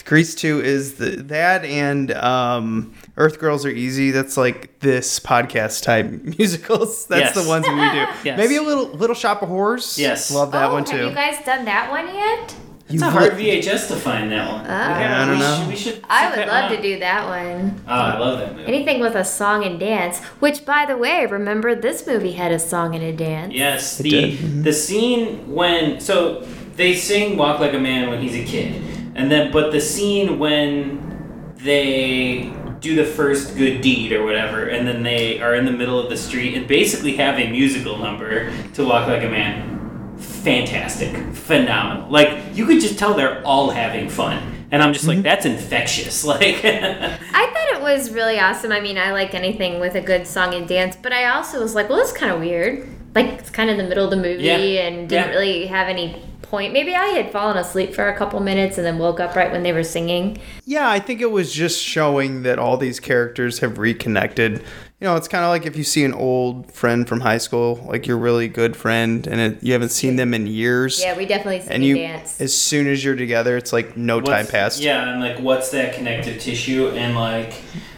Grease two is the that and um, Earth Girls Are Easy. That's like this podcast type musicals. That's Yes. the ones we do. Yes. Maybe a little Little Shop of Horrors. Yes. love that oh, one have too. you guys done that one yet? It's a hard VHS to find that one. Oh. gotta- I don't we know. Should, we should I would love to do that one. out. Oh, I love that movie. Anything with a song and dance, which, by the way, remember this movie had a song and a dance. Yes, the did. The mm-hmm. scene when so they sing "Walk Like a Man" when he's a kid, and then but the scene when they do the first good deed or whatever, and then they are in the middle of the street and basically have a musical number to "Walk Like a Man." Fantastic, phenomenal. Like you could just tell they're all having fun, and I'm just Mm-hmm. like, that's infectious. Like, I thought it was really awesome. I mean, I like anything with a good song and dance, but I also was like, well, it's kind of weird. Like, it's kind of the middle of the movie Yeah. and didn't Yeah. really have any point. Maybe I had fallen asleep for a couple minutes and then woke up right when they were singing. Yeah, I think it was just showing that all these characters have reconnected. You know, it's kind of like if you see an old friend from high school, like your really good friend, and it, you haven't seen them in years. Yeah, we definitely sing And and you, dance. as soon as you're together, it's like no time What's- passed. Yeah, and like, what's that connective tissue? And like,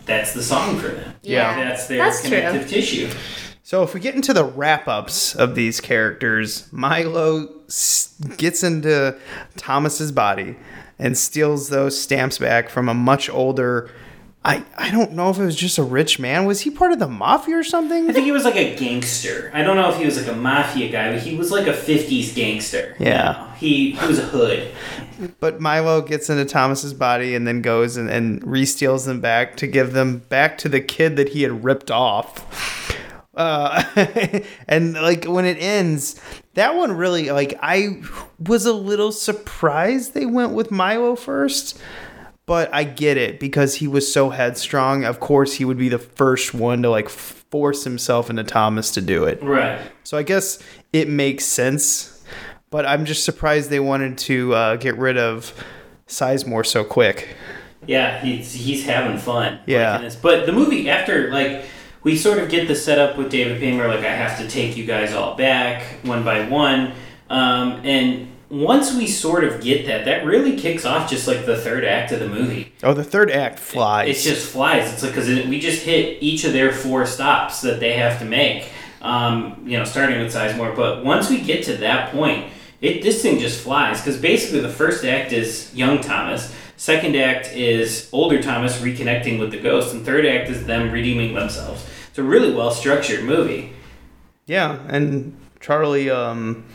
that's the song for them. Yeah. that's their That's true. connective tissue. So if we get into the wrap ups of these characters, Milo s- gets into Thomas's body and steals those stamps back from a much older. I, I don't know if it was just a rich man. Was he part of the mafia or something? I think he was like a gangster. I don't know if he was like a mafia guy, but he was like a '50s gangster. Yeah. he he was a hood. But Milo gets into Thomas's body and then goes and, and re-steals them back to give them back to the kid that he had ripped off. Uh, and like when it ends, that one really like I was a little surprised they went with Milo first. But I get it because he was so headstrong. Of course, he would be the first one to like force himself into Thomas to do it. Right. So I guess it makes sense, but I'm just surprised they wanted to uh, get rid of Sizemore so quick. Yeah, he's he's having fun. Yeah. this. But the movie after like we sort of get the setup with David Paymer where like I have to take you guys all back one by one, um, and once we sort of get that, that really kicks off just like the third act of the movie. Oh, the third act flies. It just flies. It's like because we just hit each of their four stops that they have to make. Um, you know, starting with Sizemore, but once we get to that point, it this thing just flies because basically the first act is young Thomas, second act is older Thomas reconnecting with the ghost, and third act is them redeeming themselves. It's a really well structured movie. yeah, and Charlie um,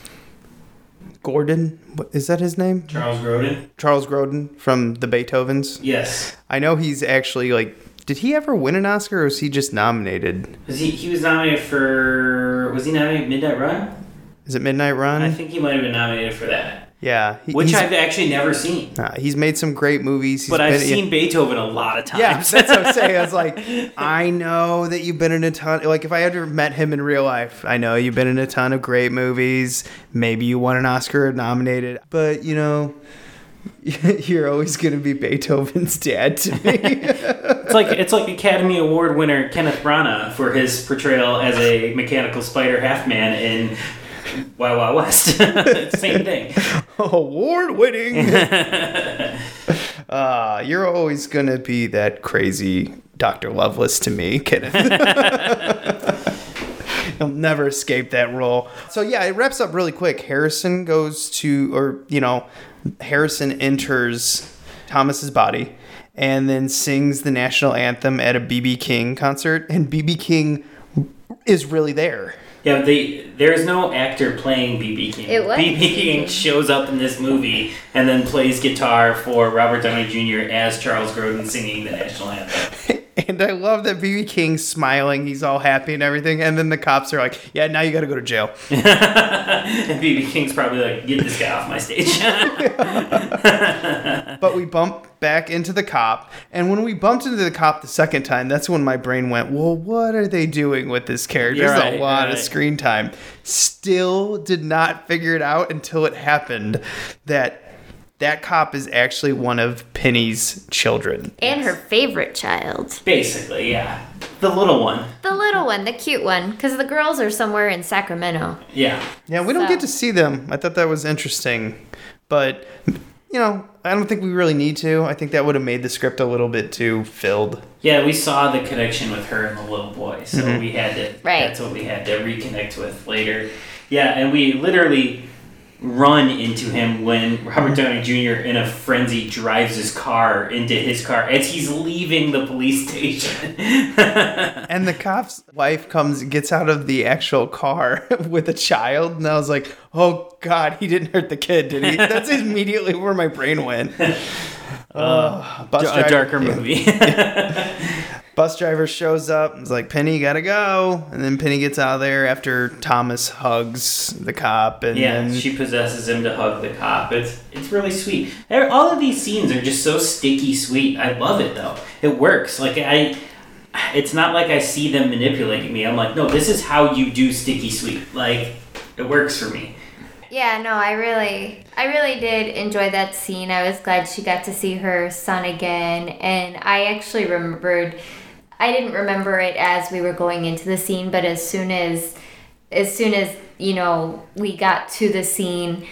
Gordon, what, is that his name? Charles Grodin. Charles Grodin from the Beethovens. Yes, I know he's actually like. Did he ever win an Oscar, or was he just nominated? was he? He was nominated for. Was he nominated Midnight Run? Is it Midnight Run? I think he might have been nominated for that. Yeah, he- which I've actually never seen. uh, he's made some great movies. He's But I've been- seen Beethoven a lot of times. Yeah, that's what I'm saying. I was like, I know that you've been in a ton. Like, if I ever met him in real life, I know you've been in a ton of great movies. Maybe you won an Oscar nominated, but you know, you're always gonna be Beethoven's dad to me. It's like it's like Academy Award winner Kenneth Branagh for his portrayal as a mechanical spider half man in Wild Wild West. Same thing. Award winning. uh, you're always gonna be that crazy Dr. Loveless to me, Kenneth. He'll never escape that role. So yeah, it wraps up really quick. Harrison goes to, or you know, Harrison enters Thomas's body, and then sings the national anthem at a BB King concert, and BB King is really there. Yeah, they there is no actor playing BB King. It was BB BB King King. shows up in this movie and then plays guitar for Robert Downey Jr. as Charles Grodin singing the national anthem. And I love that BB King's smiling, he's all happy and everything, and then the cops are like, "Yeah, now you got to go to jail." and BB King's probably like, "Get this guy off my stage." but we bump back into the cop, and when we bumped into the cop the second time, that's when my brain went, "Well, what are they doing with this character?" You're There's right, a lot of right. screen time. Still did not figure it out until it happened that that cop is actually one of Penny's children. And her favorite child. Basically, yeah, the little one. The little one, the cute one. Because the girls are somewhere in Sacramento. Yeah. Yeah, we don't get to see them. I thought that was interesting, but you know, I don't think we really need to. I think that would have made the script a little bit too filled. Yeah, we saw the connection with her and the little boy, so Mhm. we had to. Right. That's what we had to reconnect with later. Yeah, and we literally run into him when Robert Downey Jr. in a frenzy drives his car into his car as he's leaving the police station. And the cop's wife comes, gets out of the actual car with a child, and I was like, "Oh God, he didn't hurt the kid, did he?" That's immediately where my brain went. Uh, bus a darker movie. Bus driver shows up. It's like Penny, gotta go, and then Penny gets out of there after Thomas hugs the cop, and yeah, then she possesses him to hug the cop. It's it's really sweet. All of these scenes are just so sticky sweet. I love it though. It works. Like I, it's not like I see them manipulating me. I'm like, no, this is how you do sticky sweet. Like it works for me. Yeah, no, I really, I really did enjoy that scene. I was glad she got to see her son again, and I actually remembered. I didn't remember it as we were going into the scene, but as soon as, as soon as you know we got to the scene,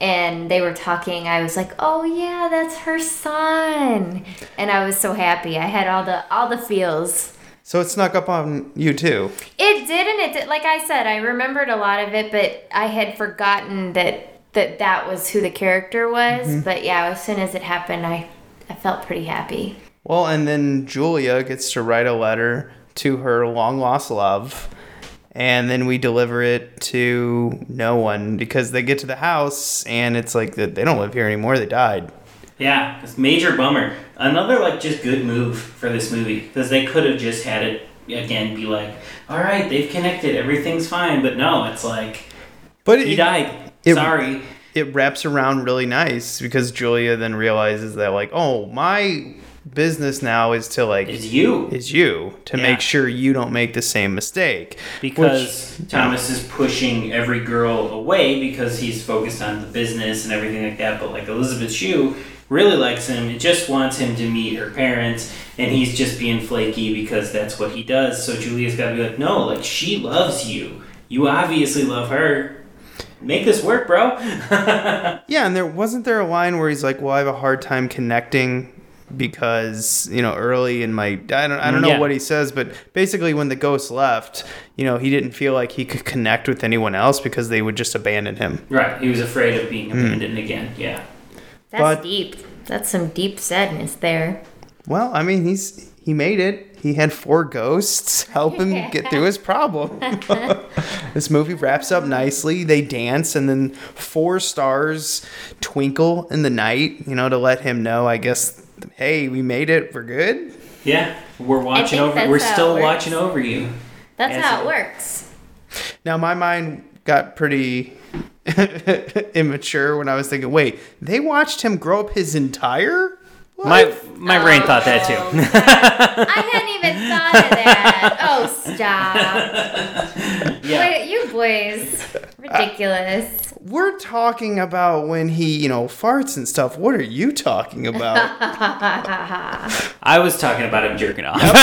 and they were talking, I was like, "Oh yeah, that's her son," and I was so happy. I had all the all the feels. so it snuck up on you too. It did and it did. Like I said, I remembered a lot of it, but I had forgotten that that that was who the character was. Mhm. But yeah, as soon as it happened, I I felt pretty happy. Well, and then Julia gets to write a letter to her long lost love. And then we deliver it to no one because they get to the house and it's like that they don't live here anymore. They died. Yeah, it's major bummer. Another like just good move for this movie because they could have just had it again be like, all right, they've connected, everything's fine. But no, it's like, But he it- died. it- Sorry. It wraps around really nice because Julia then realizes that like, oh, my business now is to like is you is you to Yeah. make sure you don't make the same mistake because Which- Thomas is pushing every girl away because he's focused on the business and everything like that. But like Elizabeth Shue really likes him and just wants him to meet her parents, and he's just being flaky because that's what he does. So Julia's got to be like, no, like she loves you. You obviously love her. Make this work, bro. Yeah, and there wasn't there a line where he's like, "Well, I have a hard time connecting because you know early in my I don't I don't know Yeah. what he says, but basically when the ghost left, you know, he didn't feel like he could connect with anyone else because they would just abandon him. right. He was afraid of being Hmm. abandoned again. Yeah. That's But- deep. That's some deep sadness there. Well, I mean, he's he made it. He had four ghosts help him get through his problem. this movie wraps up nicely. They dance, and then four stars twinkle in the night, you know, to let him know, I guess, hey, we made it. We're good. Yeah. We're watching over. We're still watching over you. That's As how it- it works. Now, my mind got pretty immature when I was thinking, wait, they watched him grow up his entire My my brain oh, thought that too. I hadn't even thought of that. Oh, stop. Wait, you boys. Ridiculous. We're talking about when he, you know, farts and stuff. What are you talking about? I was talking about him jerking off. yeah,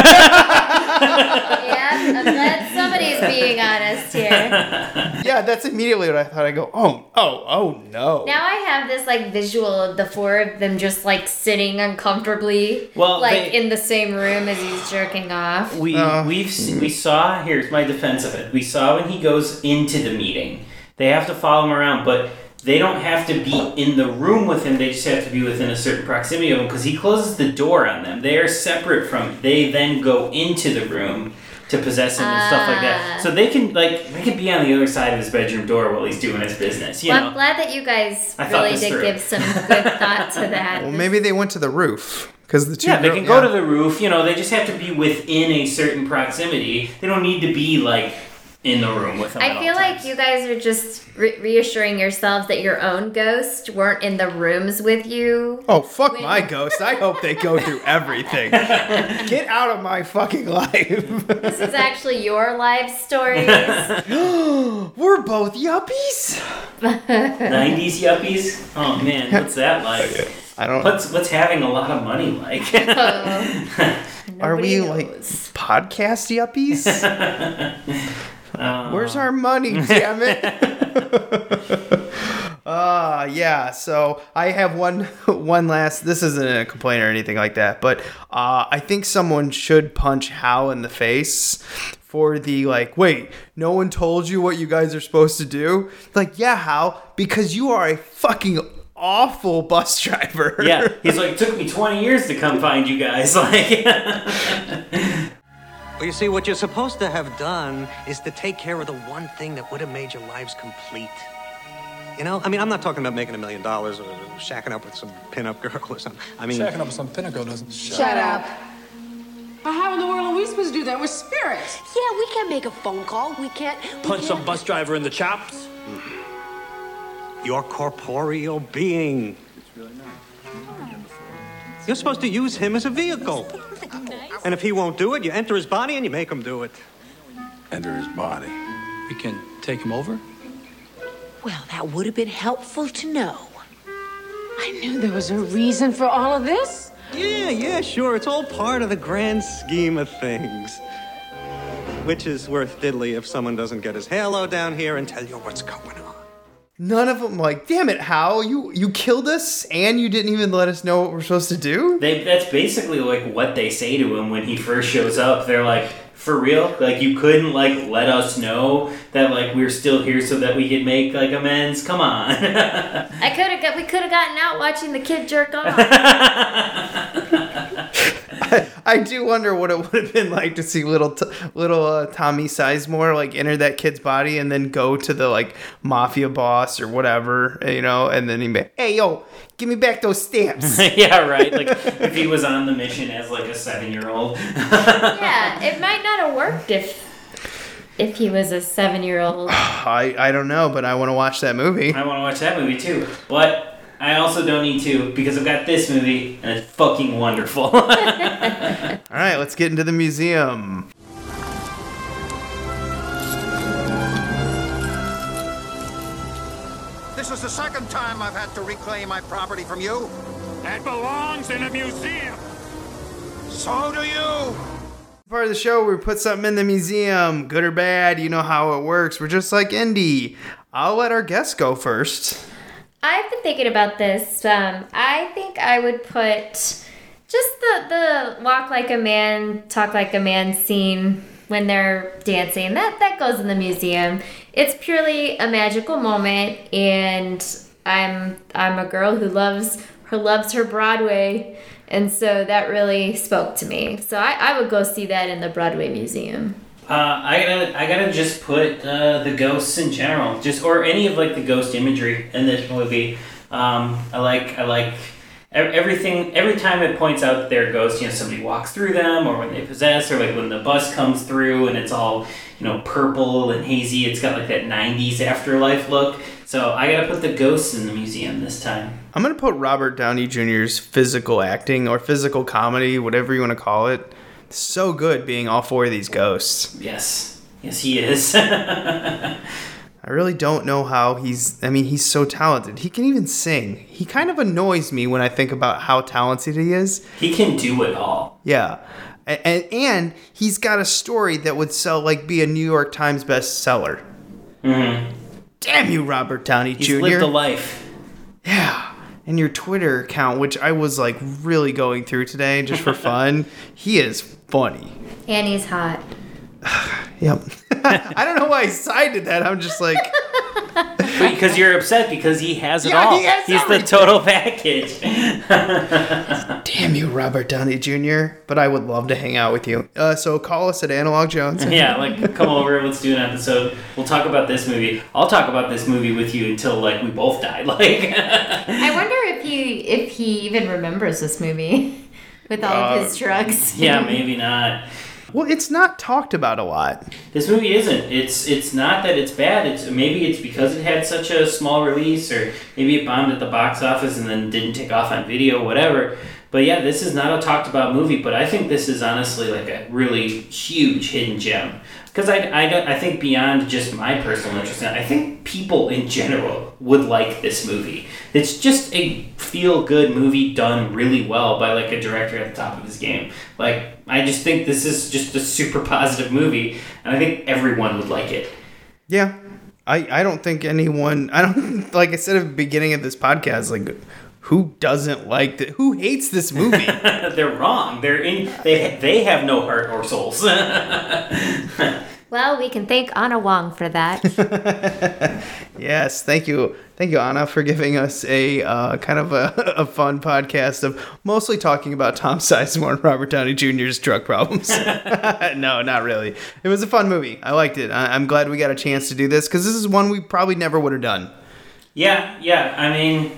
I'm glad somebody's being honest here. yeah, that's immediately what I thought. I go, oh, oh, oh no. Now I have this like visual of the four of them just like sitting uncomfortably, Well, like they- in the same room as he's jerking off. We uh. we've we saw here's my defense of it. We saw when he goes into the meeting. They have to follow him around, but they don't have to be in the room with him. They just have to be within a certain proximity of him because he closes the door on them. They are separate from. They then go into the room to possess him and stuff like that. So they can like they can be on the other side of his bedroom door while he's doing his business. You well, know. I'm glad that you guys I really did through. give some good thought to that. Well, maybe they went to the roof because the two. Yeah, they girl- can go to the roof. You know, they just have to be within a certain proximity. They don't need to be like in the room with him. at I all feel like you guys are just re- reassuring yourselves that your own ghosts weren't in the rooms with you. Oh fuck my ghost! I hope they go through everything. Get out of my fucking life. This is actually your life stories. We're both yuppies. 90s yuppies. Oh man, what's that like? I don't. What's what's having a lot of money like? Are we like podcast yuppies? Uh, Where's our money? Damn it. Uh yeah, so I have one one last this isn't a complaint or anything like that, but uh I think someone should punch Hal in the face for the like, wait, no one told you what you guys are supposed to do? Like, yeah, Hal, because you are a fucking awful bus driver. yeah, he's like, took me 20 years to come find you guys. Like, Well, you see, what you're supposed to have done is to take care of the one thing that would have made your lives complete. You know, I mean, I'm not talking about making a million dollars or shacking up with some pinup girl or something. I mean, Shacking up with some pinnacle doesn't. Shut up. But how in the world are we supposed to do that? We're spirits. Yeah, we can't make a phone call. We can't. we Punch some can't- bus driver in the chops. Mm-hmm. Your corporeal being. It's really nice. You're supposed to use him as a vehicle. And if he won't do it, you enter his body and you make him do it. Enter his body. We can take him over. Well, that would have been helpful to know. I knew there was a reason for all of this. Yeah, yeah, sure. It's all part of the grand scheme of things. Which is worth diddly if someone doesn't get his halo down here and tell you what's going on. None of them like, damn it, Hal, you you killed us and you didn't even let us know what we're supposed to do? they, that's basically like what they say to him when he first shows up. They're like, for real? Like, you couldn't like let us know that like we're still here so that we could make like amends? Come on. I could have got. We could have gotten out watching the kid jerk off. I do wonder what it would have been like to see little t- little uh, Tommy Sizemore like enter that kid's body and then go to the like mafia boss or whatever, you know, and then he be, hey yo, give me back those stamps. yeah, right. Like if he was on the mission as like a seven year old. yeah, it might not have worked if if he was a seven year old. I I don't know, but I want to watch that movie. I want to watch that movie too. But I also don't need to because I've got this movie and it's fucking wonderful. All right, let's get into the museum. This is the second time I've had to reclaim my property from you. That belongs in a museum. So do you. Part of the show where we put something in the museum, good or bad, you know how it works. We're just like Indy. I'll let our guests go first. I've been thinking about this. Um, I think I would put just the the walk like a man, talk like a man scene when they're dancing. That that goes in the museum. It's purely a magical moment, and I'm I'm a girl who loves who loves her Broadway, and so that really spoke to me. So I, I would go see that in the Broadway Museum. Uh, I gotta, I gotta just put uh, the ghosts in general, just or any of like the ghost imagery in this movie. Um, I like, I like everything. Every time it points out that they're ghosts, you know, somebody walks through them, or when they possess, or like when the bus comes through and it's all you know purple and hazy. It's got like that '90s afterlife look. So I gotta put the ghosts in the museum this time. I'm gonna put Robert Downey Jr.'s physical acting or physical comedy, whatever you want to call it. So good being all four of these ghosts. Yes, yes, he is. I really don't know how he's. I mean, he's so talented. He can even sing. He kind of annoys me when I think about how talented he is. he can do it all. Yeah. And, and he's got a story that would sell, like, be a New York Times bestseller. Mm-hmm. Damn you, Robert Downey He's Jr. lived a life. Yeah. And your Twitter account, which I was, like, really going through today just for fun, he is funny. And he's hot. Yep. I don't know why I sided that. I'm just like, Because you're upset because he has it Yeah, all. he has He's everything. the total package. damn you, Robert Downey Jr. But I would love to hang out with you. Uh, so call us at Analog Jones. yeah, like come over, let's do an episode. We'll talk about this movie. I'll talk about this movie with you until like we both die. Like I wonder if he if he even remembers this movie with all of his drugs. Yeah, maybe not. Well, it's not talked about a lot. This movie isn't. It's it's not that it's bad. It's maybe it's because it had such a small release, or maybe it bombed at the box office and then didn't take off on video, whatever. But yeah, this is not a talked about movie. But I think this is honestly like a really huge hidden gem because I, I, I think beyond just my personal interest, in it, I think people in general would like this movie. It's just a feel good movie done really well by like a director at the top of his game. Like I just think this is just a super positive movie, and I think everyone would like it. Yeah. I, I don't think anyone I don't like I said at the beginning of this podcast like who doesn't like the who hates this movie? They're wrong. They're in. They they have no heart or souls. Well, we can thank Anna Wong for that. yes, thank you. Thank you Anna for giving us a uh, kind of a, a fun podcast of mostly talking about Tom Sizemore and Robert Downey Jr.'s drug problems. no, not really. It was a fun movie. I liked it. I, I'm glad we got a chance to do this because this is one we probably never would have done. yeah, yeah. I mean,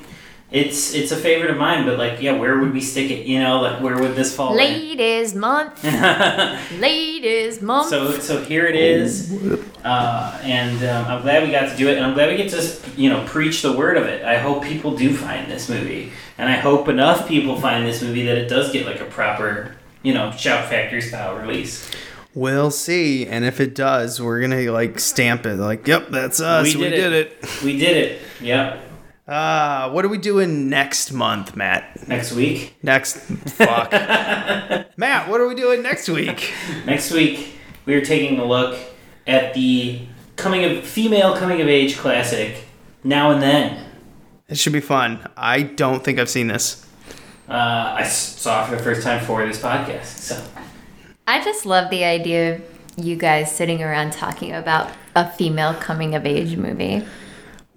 it's it's a favorite of mine. But like, yeah, where would we stick it? You know, like where would this fall? in? Ladies month. Ladies month. So so here it is, uh, and um, I'm glad we got to do it, and I'm glad we get to you know preach the word of it. I hope people do find this movie, and I hope enough people find this movie that it does get like a proper you know Shout Factory style release. We'll see, and if it does, we're gonna like stamp it. Like, yep, that's us. We did, it. We did it. Yep. Uh, what are we doing next month, Matt? Next week. Next, fuck, Matt. What are we doing next week? Next week, we are taking a look at the coming of female coming of age classic. Now and then, It should be fun. I don't think I've seen this. uh, I s- saw it for the first time for this podcast. So I just love the idea of you guys sitting around talking about a female coming of age movie.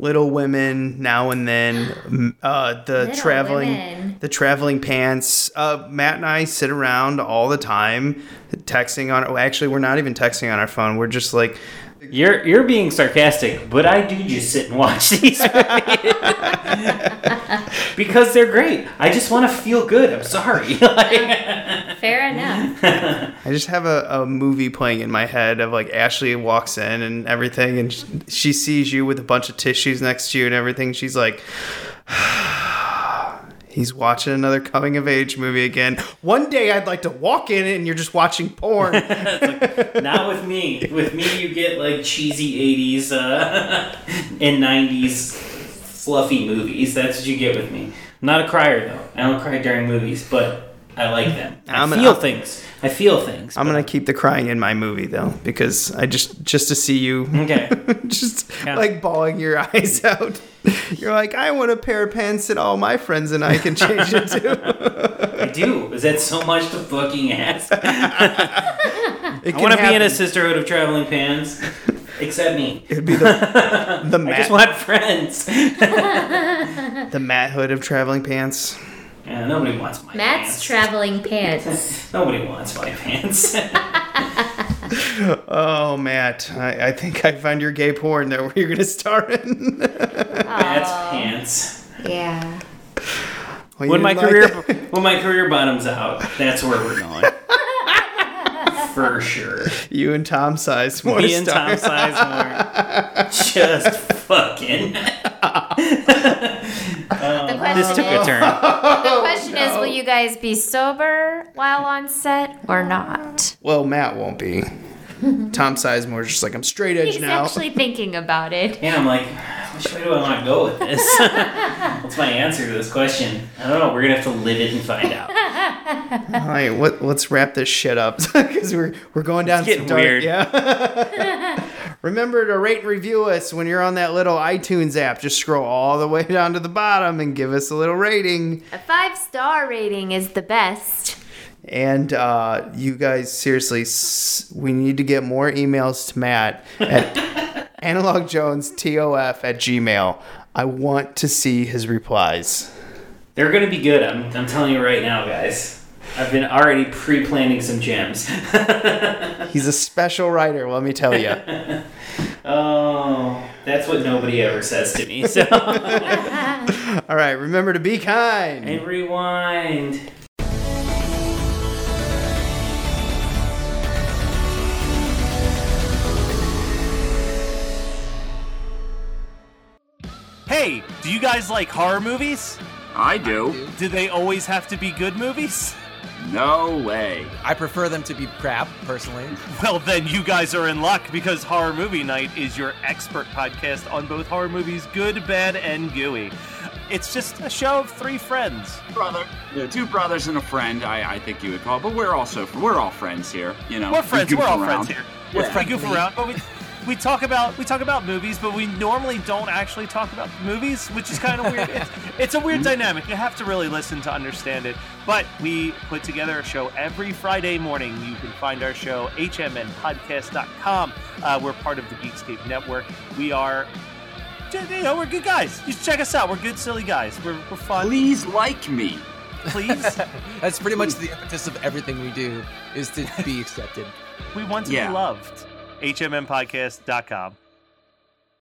Little Women, Now and Then, uh, the Little traveling, Women. the traveling pants. Uh, Matt and I sit around all the time, texting on. Oh, actually, we're not even texting on our phone. We're just like, You're you're being sarcastic, but I do just sit and watch these movies because they're great. I just want to feel good. I'm sorry. Fair enough. I just have a, a movie playing in my head of like Ashley walks in and everything, and sh- she sees you with a bunch of tissues next to you and everything. She's like, he's watching another coming of age movie again. One day I'd like to walk in and you're just watching porn. Not with me. With me, you get like cheesy '80s uh, and '90s fluffy movies. That's what you get with me. I'm not a crier though. I don't cry during movies, but I like them. I I'm an- feel I'm- things. I feel things. I'm gonna keep the crying in my movie though, because I just just to see you Okay. just Yeah. like bawling your eyes out. You're like, I want a pair of pants that all my friends and I can change into. I do. Is that so much to fucking ask? I want to be in a sisterhood of traveling pants. Except me. It'd be the the I Matt, just want friends. the Matt Hood of traveling pants. Yeah, nobody wants my Matt's pants. traveling pants. Nobody wants my pants. Oh, Matt, I, I think I found your gay porn that you're gonna star in. Matt's oh. pants. Yeah. Well, When my career like when my career bottoms out, that's where we're going. For sure. You and Tom Sizemore. Me and star. Tom Sizemore. Just fucking. The oh, question this took a turn. The question is, will you guys be sober while on set or not? Well, Matt won't be. Tom Sizemore's just like I'm straight edge now. He's now. actually thinking about it. And I'm like, which way do I want to go with this? What's my answer to this question? I don't know. We're gonna have to live it and find out. All right, what, let's wrap this shit up because we're we're going down It's getting some dark. weird. Yeah. Remember to rate and review us when you're on that little iTunes app. Just scroll all the way down to the bottom and give us a little rating. A five star rating is the best. And uh, you guys, seriously, we need to get more emails to Matt at analogjonestof at gmail. I want to see his replies. They're gonna be good. I'm, I'm telling you right now, guys. I've been already pre-planning some gems. He's a special writer, let me tell you. oh, that's what nobody ever says to me. So All right, remember to be kind. and rewind. Hey, do you guys like horror movies? I do. Do they always have to be good movies? No way. I prefer them to be crap, personally. Well, then you guys are in luck because Horror Movie Night is your expert podcast on both horror movies, good, bad, and gooey. It's just a show of three friends. Brother, you know, two brothers and a friend. I, I think you would call, but we're also we're all friends here. You know, We're friends. We we're all around. friends here. We're we goof around, but we we talk about we talk about movies, but we normally don't actually talk about movies, which is kind of weird. It's, it's a weird dynamic. You have to really listen to understand it. But we put together a show every Friday morning. You can find our show hmnpodcast.com. Uh, we're part of the Geekscape Network. We are. You know, we're good guys. You should check us out. We're good, silly guys. We're, we're fun. Please like me. Please. That's pretty much the impetus of everything we do is to be accepted. We want to Yeah. be loved. hmnpodcast.com.